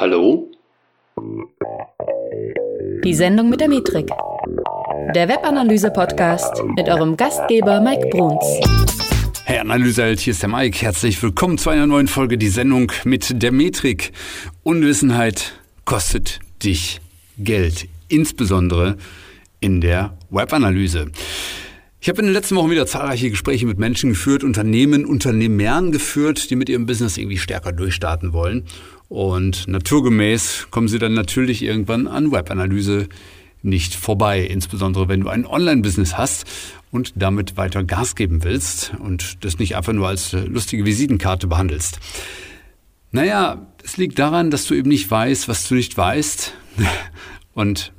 Hallo? Die Sendung mit der Metrik. Der Webanalyse-Podcast mit eurem Gastgeber Mike Bruns. Hey Analyseheld, hier ist der Mike. Herzlich willkommen zu einer neuen Folge, die Sendung mit der Metrik. Unwissenheit kostet dich Geld, insbesondere in der Webanalyse. Ich habe in den letzten Wochen wieder zahlreiche Gespräche mit Menschen geführt, Unternehmen, Unternehmern geführt, die mit ihrem Business irgendwie stärker durchstarten wollen. Und naturgemäß kommen sie dann natürlich irgendwann an Webanalyse nicht vorbei, insbesondere wenn du ein Online-Business hast und damit weiter Gas geben willst und das nicht einfach nur als lustige Visitenkarte behandelst. Naja, es liegt daran, dass du eben nicht weißt, was du nicht weißt. Und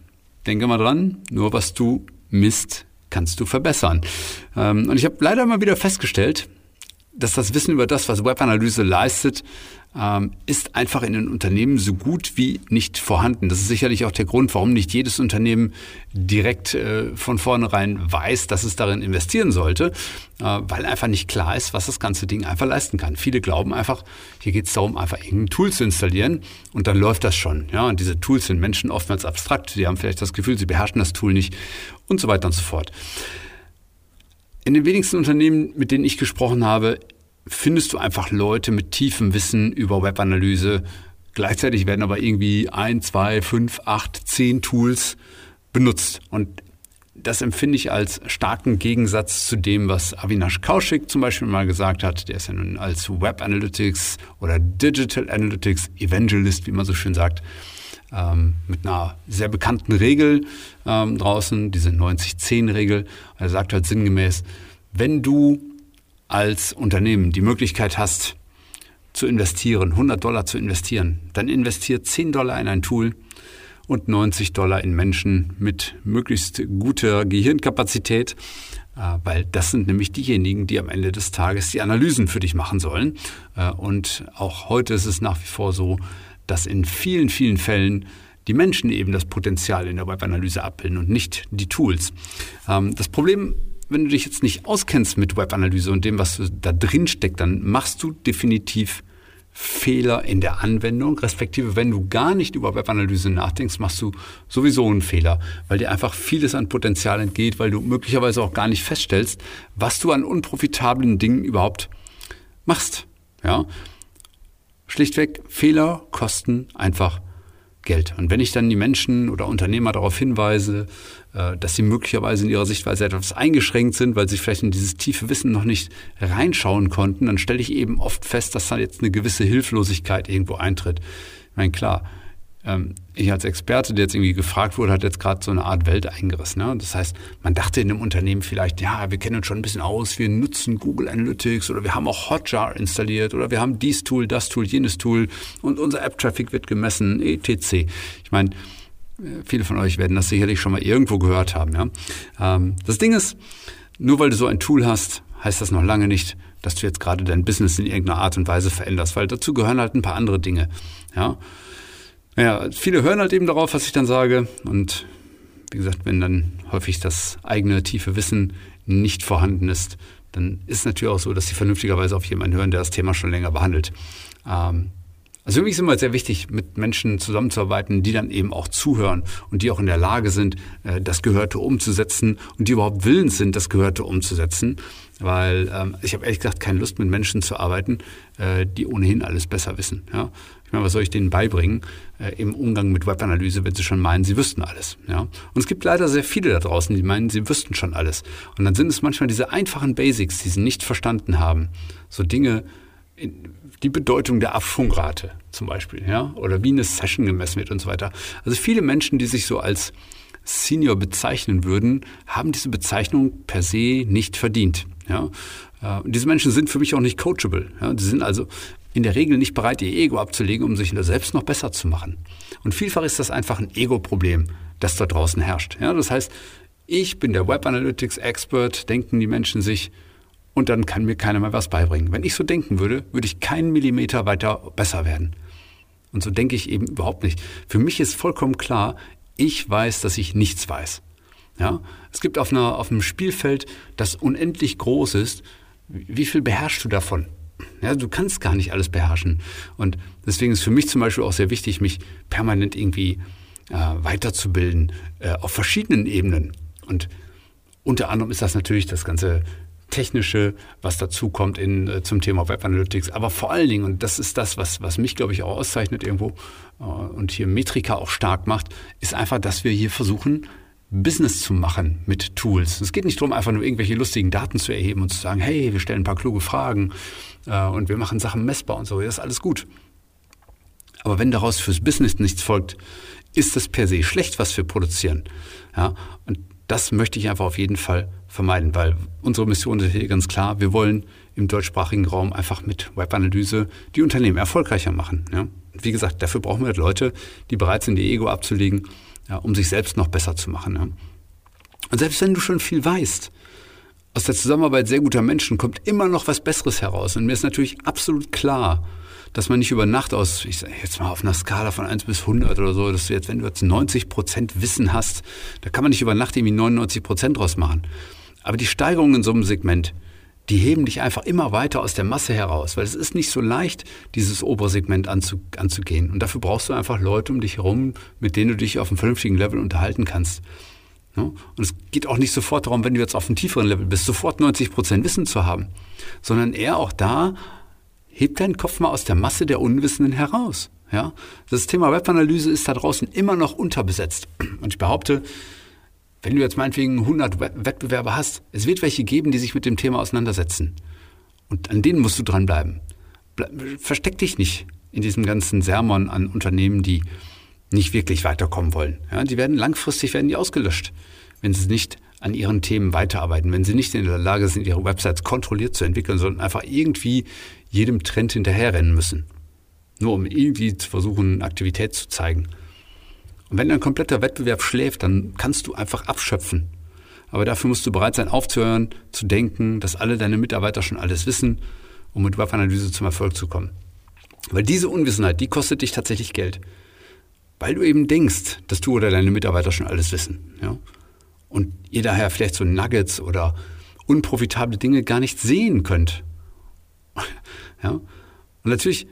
denke mal dran, nur was du misst, kannst du verbessern. Ähm, und ich habe leider mal wieder festgestellt, dass das Wissen über das, was Webanalyse leistet, ähm, ist einfach in den Unternehmen so gut wie nicht vorhanden. Das ist sicherlich auch der Grund, warum nicht jedes Unternehmen direkt äh, von vornherein weiß, dass es darin investieren sollte, äh, weil einfach nicht klar ist, was das ganze Ding einfach leisten kann. Viele glauben einfach, hier geht es darum, einfach irgendein Tool zu installieren und dann läuft das schon. Ja, und diese Tools sind Menschen oftmals abstrakt. Sie haben vielleicht das Gefühl, sie beherrschen das Tool nicht und so weiter und so fort. In den wenigsten Unternehmen, mit denen ich gesprochen habe, findest du einfach Leute mit tiefem Wissen über Webanalyse. Gleichzeitig werden aber irgendwie ein, zwei, fünf, acht, zehn Tools benutzt. Und das empfinde ich als starken Gegensatz zu dem, was Avinash Kaushik zum Beispiel mal gesagt hat. Der ist ja nun als Web Analytics oder Digital Analytics Evangelist, wie man so schön sagt, ähm, mit einer sehr bekannten Regel ähm, draußen, diese 90-10-Regel. Er sagt halt sinngemäß, wenn du als Unternehmen die Möglichkeit hast, zu investieren, 100 Dollar zu investieren, dann investiert 10 Dollar in ein Tool und 90 Dollar in Menschen mit möglichst guter Gehirnkapazität, äh, weil das sind nämlich diejenigen, die am Ende des Tages die Analysen für dich machen sollen. Äh, und auch heute ist es nach wie vor so, dass in vielen, vielen Fällen die Menschen eben das Potenzial in der Webanalyse abbilden und nicht die Tools. Ähm, das Problem wenn du dich jetzt nicht auskennst mit Webanalyse und dem, was da drin steckt, dann machst du definitiv Fehler in der Anwendung, respektive wenn du gar nicht über Webanalyse nachdenkst, machst du sowieso einen Fehler, weil dir einfach vieles an Potenzial entgeht, weil du möglicherweise auch gar nicht feststellst, was du an unprofitablen Dingen überhaupt machst. Ja? Schlichtweg, Fehler kosten einfach Geld. Und wenn ich dann die Menschen oder Unternehmer darauf hinweise, äh, dass sie möglicherweise in ihrer Sichtweise etwas eingeschränkt sind, weil sie vielleicht in dieses tiefe Wissen noch nicht reinschauen konnten, dann stelle ich eben oft fest, dass da jetzt eine gewisse Hilflosigkeit irgendwo eintritt. Ich meine, klar, ähm, ich als Experte, der jetzt irgendwie gefragt wurde, hat jetzt gerade so eine Art Welt eingerissen. Ne? Das heißt, man dachte in einem Unternehmen vielleicht, ja, wir kennen uns schon ein bisschen aus, wir nutzen Google Analytics oder wir haben auch Hotjar installiert oder wir haben dies Tool, das Tool, jenes Tool und unser App-Traffic wird gemessen, etc. Ich meine, viele von euch werden das sicherlich schon mal irgendwo gehört haben. Ja? Ähm, das Ding ist, nur weil du so ein Tool hast, heißt das noch lange nicht, dass du jetzt gerade dein Business in irgendeiner Art und Weise veränderst, weil dazu gehören halt ein paar andere Dinge. Ja? Ja, viele hören halt eben darauf, was ich dann sage. Und wie gesagt, wenn dann häufig das eigene tiefe Wissen nicht vorhanden ist, dann ist es natürlich auch so, dass sie vernünftigerweise auf jemanden hören, der das Thema schon länger behandelt. Ähm, also für mich ist immer sehr wichtig, mit Menschen zusammenzuarbeiten, die dann eben auch zuhören und die auch in der Lage sind, äh, das Gehörte umzusetzen und die überhaupt willens sind, das Gehörte umzusetzen. Weil ähm, ich habe ehrlich gesagt keine Lust, mit Menschen zu arbeiten, äh, die ohnehin alles besser wissen. Ja? Ich meine, was soll ich denen beibringen äh, im Umgang mit Webanalyse, wenn sie schon meinen, sie wüssten alles? Ja? Und es gibt leider sehr viele da draußen, die meinen, sie wüssten schon alles. Und dann sind es manchmal diese einfachen Basics, die sie nicht verstanden haben. So Dinge, die Bedeutung der Abschwungrate zum Beispiel, ja, oder wie eine Session gemessen wird und so weiter. Also viele Menschen, die sich so als Senior bezeichnen würden, haben diese Bezeichnung per se nicht verdient. Ja. Äh, und diese Menschen sind für mich auch nicht coachable. Ja. Die sind also in der Regel nicht bereit, ihr Ego abzulegen, um sich selbst noch besser zu machen. Und vielfach ist das einfach ein Ego-Problem, das da draußen herrscht. Ja. Das heißt, ich bin der Web Analytics Expert, denken die Menschen sich, und dann kann mir keiner mehr was beibringen. Wenn ich so denken würde, würde ich keinen Millimeter weiter besser werden. Und so denke ich eben überhaupt nicht. Für mich ist vollkommen klar, ich weiß, dass ich nichts weiß. Ja? Es gibt auf, einer, auf einem Spielfeld, das unendlich groß ist, wie viel beherrschst du davon? Ja, du kannst gar nicht alles beherrschen. Und deswegen ist für mich zum Beispiel auch sehr wichtig, mich permanent irgendwie äh, weiterzubilden äh, auf verschiedenen Ebenen. Und unter anderem ist das natürlich das ganze Technische, was dazu kommt in, äh, zum Thema Web Analytics. Aber vor allen Dingen, und das ist das, was, was mich, glaube ich, auch auszeichnet irgendwo äh, und hier Metrika auch stark macht, ist einfach, dass wir hier versuchen, Business zu machen mit Tools. Es geht nicht darum, einfach nur irgendwelche lustigen Daten zu erheben und zu sagen, hey, wir stellen ein paar kluge Fragen äh, und wir machen Sachen messbar und so. Das ist alles gut. Aber wenn daraus fürs Business nichts folgt, ist das per se schlecht, was wir produzieren. Ja, und das möchte ich einfach auf jeden Fall vermeiden, weil unsere Mission ist hier ganz klar. Wir wollen im deutschsprachigen Raum einfach mit Webanalyse die Unternehmen erfolgreicher machen. Ja. Wie gesagt, dafür brauchen wir Leute, die bereit sind, ihr Ego abzulegen ja, um sich selbst noch besser zu machen. Ja. Und selbst wenn du schon viel weißt, aus der Zusammenarbeit sehr guter Menschen kommt immer noch was Besseres heraus. Und mir ist natürlich absolut klar, dass man nicht über Nacht aus, ich sage jetzt mal auf einer Skala von 1 bis 100 oder so, dass du jetzt, wenn du jetzt 90 Prozent Wissen hast, da kann man nicht über Nacht irgendwie 99 Prozent draus machen. Aber die Steigerung in so einem Segment, die heben dich einfach immer weiter aus der Masse heraus, weil es ist nicht so leicht, dieses obere Segment anzu, anzugehen. Und dafür brauchst du einfach Leute um dich herum, mit denen du dich auf einem vernünftigen Level unterhalten kannst. Und es geht auch nicht sofort darum, wenn du jetzt auf einem tieferen Level bist, sofort 90 Prozent Wissen zu haben, sondern eher auch da, heb deinen Kopf mal aus der Masse der Unwissenden heraus. Ja? Das Thema Webanalyse ist da draußen immer noch unterbesetzt. Und ich behaupte, wenn du jetzt meinetwegen 100 Wettbewerber hast, es wird welche geben, die sich mit dem Thema auseinandersetzen. Und an denen musst du dranbleiben. Versteck dich nicht in diesem ganzen Sermon an Unternehmen, die nicht wirklich weiterkommen wollen. Ja, die werden langfristig werden die ausgelöscht, wenn sie nicht an ihren Themen weiterarbeiten, wenn sie nicht in der Lage sind, ihre Websites kontrolliert zu entwickeln, sondern einfach irgendwie jedem Trend hinterherrennen müssen. Nur um irgendwie zu versuchen, Aktivität zu zeigen. Und wenn ein kompletter Wettbewerb schläft, dann kannst du einfach abschöpfen. Aber dafür musst du bereit sein, aufzuhören, zu denken, dass alle deine Mitarbeiter schon alles wissen, um mit Webanalyse zum Erfolg zu kommen. Weil diese Unwissenheit, die kostet dich tatsächlich Geld. Weil du eben denkst, dass du oder deine Mitarbeiter schon alles wissen. Ja? Und ihr daher vielleicht so Nuggets oder unprofitable Dinge gar nicht sehen könnt. ja? Und natürlich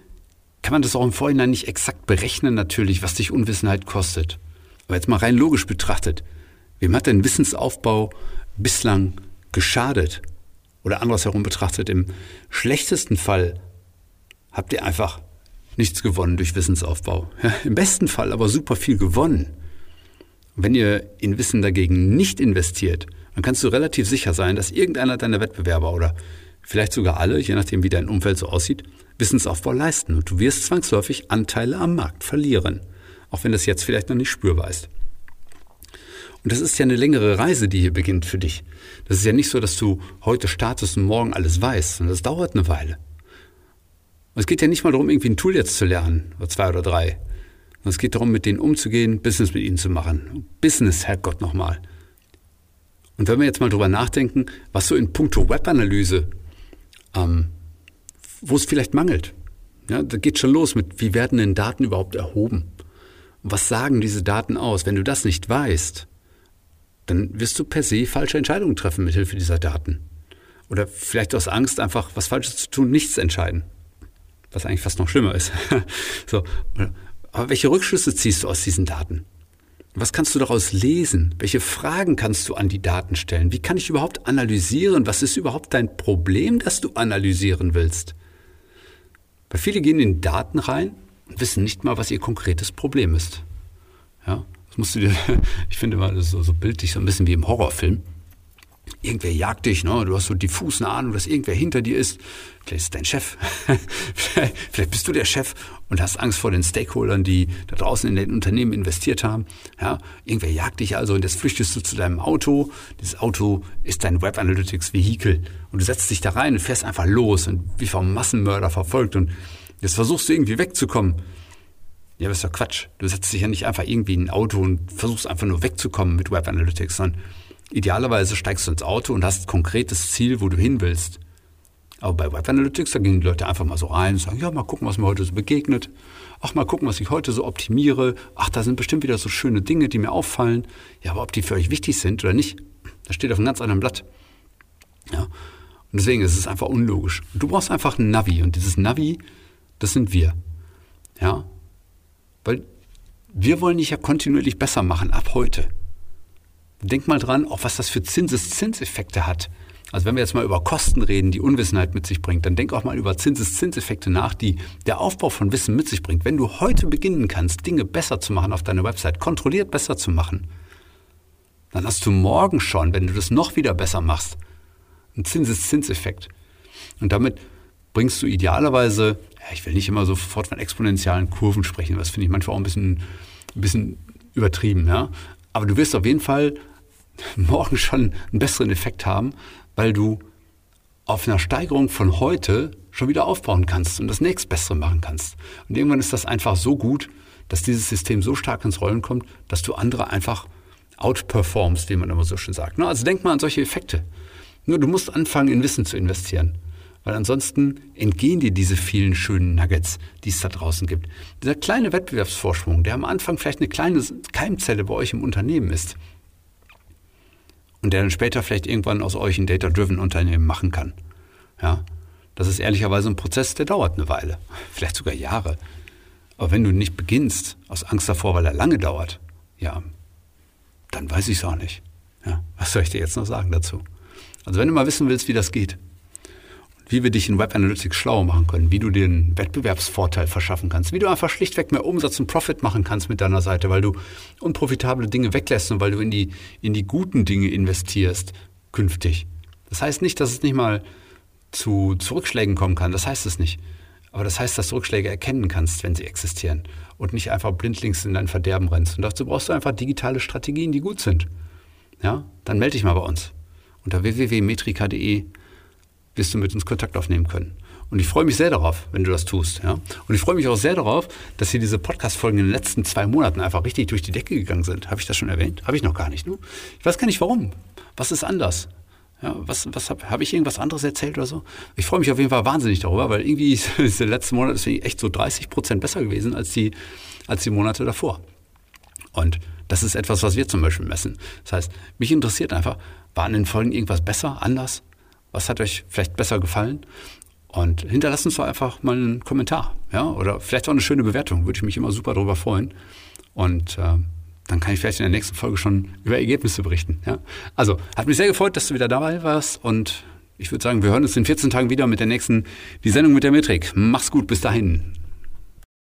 kann man das auch im Vorhinein nicht exakt berechnen, natürlich, was dich Unwissenheit kostet. Aber jetzt mal rein logisch betrachtet, wem hat denn Wissensaufbau bislang geschadet? Oder andersherum betrachtet, im schlechtesten Fall habt ihr einfach nichts gewonnen durch Wissensaufbau. Ja, Im besten Fall aber super viel gewonnen. Wenn ihr in Wissen dagegen nicht investiert, dann kannst du relativ sicher sein, dass irgendeiner deiner Wettbewerber oder vielleicht sogar alle, je nachdem wie dein Umfeld so aussieht, Wissensaufbau leisten und du wirst zwangsläufig Anteile am Markt verlieren, auch wenn das jetzt vielleicht noch nicht spürbar ist. Und das ist ja eine längere Reise, die hier beginnt für dich. Das ist ja nicht so, dass du heute startest und morgen alles weißt, sondern das dauert eine Weile. Und es geht ja nicht mal darum, irgendwie ein Tool jetzt zu lernen, oder zwei oder drei. Und es geht darum, mit denen umzugehen, Business mit ihnen zu machen. Business, Herrgott nochmal. Und wenn wir jetzt mal drüber nachdenken, was so in puncto Webanalyse ähm, wo es vielleicht mangelt. Ja, da geht schon los mit, wie werden denn Daten überhaupt erhoben? Was sagen diese Daten aus? Wenn du das nicht weißt, dann wirst du per se falsche Entscheidungen treffen mit Hilfe dieser Daten. Oder vielleicht aus Angst einfach was Falsches zu tun, nichts entscheiden. Was eigentlich fast noch schlimmer ist. so. Aber welche Rückschlüsse ziehst du aus diesen Daten? Was kannst du daraus lesen? Welche Fragen kannst du an die Daten stellen? Wie kann ich überhaupt analysieren? Was ist überhaupt dein Problem, das du analysieren willst? Weil viele gehen in Daten rein und wissen nicht mal, was ihr konkretes Problem ist. Ja, das musst du dir, ich finde mal, das ist so, so bildlich, so ein bisschen wie im Horrorfilm. Irgendwer jagt dich, ne? du hast so diffus eine Ahnung, dass irgendwer hinter dir ist. Vielleicht ist es dein Chef. Vielleicht bist du der Chef und hast Angst vor den Stakeholdern, die da draußen in den Unternehmen investiert haben. Ja? Irgendwer jagt dich also und jetzt flüchtest du zu deinem Auto. Dieses Auto ist dein Web Analytics Vehikel und du setzt dich da rein und fährst einfach los und wie vom Massenmörder verfolgt und jetzt versuchst du irgendwie wegzukommen. Ja, das ist doch Quatsch. Du setzt dich ja nicht einfach irgendwie in ein Auto und versuchst einfach nur wegzukommen mit Web Analytics, sondern Idealerweise steigst du ins Auto und hast ein konkretes Ziel, wo du hin willst. Aber bei Web Analytics, da gehen die Leute einfach mal so rein und sagen, ja, mal gucken, was mir heute so begegnet. Ach, mal gucken, was ich heute so optimiere. Ach, da sind bestimmt wieder so schöne Dinge, die mir auffallen. Ja, aber ob die für euch wichtig sind oder nicht, das steht auf einem ganz anderen Blatt. Ja. Und deswegen ist es einfach unlogisch. Du brauchst einfach ein Navi und dieses Navi, das sind wir. Ja? Weil wir wollen dich ja kontinuierlich besser machen, ab heute. Denk mal dran, auch was das für Zinseszinseffekte hat. Also wenn wir jetzt mal über Kosten reden, die Unwissenheit mit sich bringt, dann denk auch mal über Zinseszinseffekte nach, die der Aufbau von Wissen mit sich bringt. Wenn du heute beginnen kannst, Dinge besser zu machen auf deiner Website, kontrolliert besser zu machen, dann hast du morgen schon, wenn du das noch wieder besser machst, einen Zinseszinseffekt. Und damit bringst du idealerweise, ja, ich will nicht immer sofort von exponentiellen Kurven sprechen, das finde ich manchmal auch ein bisschen, ein bisschen übertrieben, ja. Aber du wirst auf jeden Fall morgen schon einen besseren Effekt haben, weil du auf einer Steigerung von heute schon wieder aufbauen kannst und das nächstbessere machen kannst. Und irgendwann ist das einfach so gut, dass dieses System so stark ins Rollen kommt, dass du andere einfach outperformst, wie man immer so schön sagt. Ne? Also denk mal an solche Effekte. Nur du musst anfangen, in Wissen zu investieren. Weil ansonsten entgehen dir diese vielen schönen Nuggets, die es da draußen gibt. Dieser kleine Wettbewerbsvorsprung, der am Anfang vielleicht eine kleine Keimzelle bei euch im Unternehmen ist und der dann später vielleicht irgendwann aus euch ein Data-Driven Unternehmen machen kann. Ja, das ist ehrlicherweise ein Prozess, der dauert eine Weile, vielleicht sogar Jahre. Aber wenn du nicht beginnst, aus Angst davor, weil er lange dauert, ja, dann weiß ich es auch nicht. Ja, was soll ich dir jetzt noch sagen dazu? Also wenn du mal wissen willst, wie das geht, wie wir dich in Web Analytics schlau machen können, wie du den Wettbewerbsvorteil verschaffen kannst, wie du einfach schlichtweg mehr Umsatz und Profit machen kannst mit deiner Seite, weil du unprofitable Dinge weglässt und weil du in die, in die guten Dinge investierst künftig. Das heißt nicht, dass es nicht mal zu, Zurückschlägen kommen kann, das heißt es nicht. Aber das heißt, dass du Rückschläge erkennen kannst, wenn sie existieren und nicht einfach blindlings in dein Verderben rennst. Und dazu brauchst du einfach digitale Strategien, die gut sind. Ja, dann melde dich mal bei uns unter www.metrika.de wirst du mit uns Kontakt aufnehmen können. Und ich freue mich sehr darauf, wenn du das tust. Ja? Und ich freue mich auch sehr darauf, dass hier diese Podcast-Folgen in den letzten zwei Monaten einfach richtig durch die Decke gegangen sind. Habe ich das schon erwähnt? Habe ich noch gar nicht. Ne? Ich weiß gar nicht warum. Was ist anders? Ja, was was habe hab ich irgendwas anderes erzählt oder so? Ich freue mich auf jeden Fall wahnsinnig darüber, weil irgendwie ist der letzte Monat ist echt so 30 Prozent besser gewesen als die, als die Monate davor. Und das ist etwas, was wir zum Beispiel messen. Das heißt, mich interessiert einfach, waren in den Folgen irgendwas besser, anders? Was hat euch vielleicht besser gefallen? Und hinterlasst uns doch einfach mal einen Kommentar, ja, oder vielleicht auch eine schöne Bewertung. Würde ich mich immer super darüber freuen. Und äh, dann kann ich vielleicht in der nächsten Folge schon über Ergebnisse berichten. Ja? Also, hat mich sehr gefreut, dass du wieder dabei warst und ich würde sagen, wir hören uns in 14 Tagen wieder mit der nächsten, die Sendung mit der Metrik. Mach's gut, bis dahin.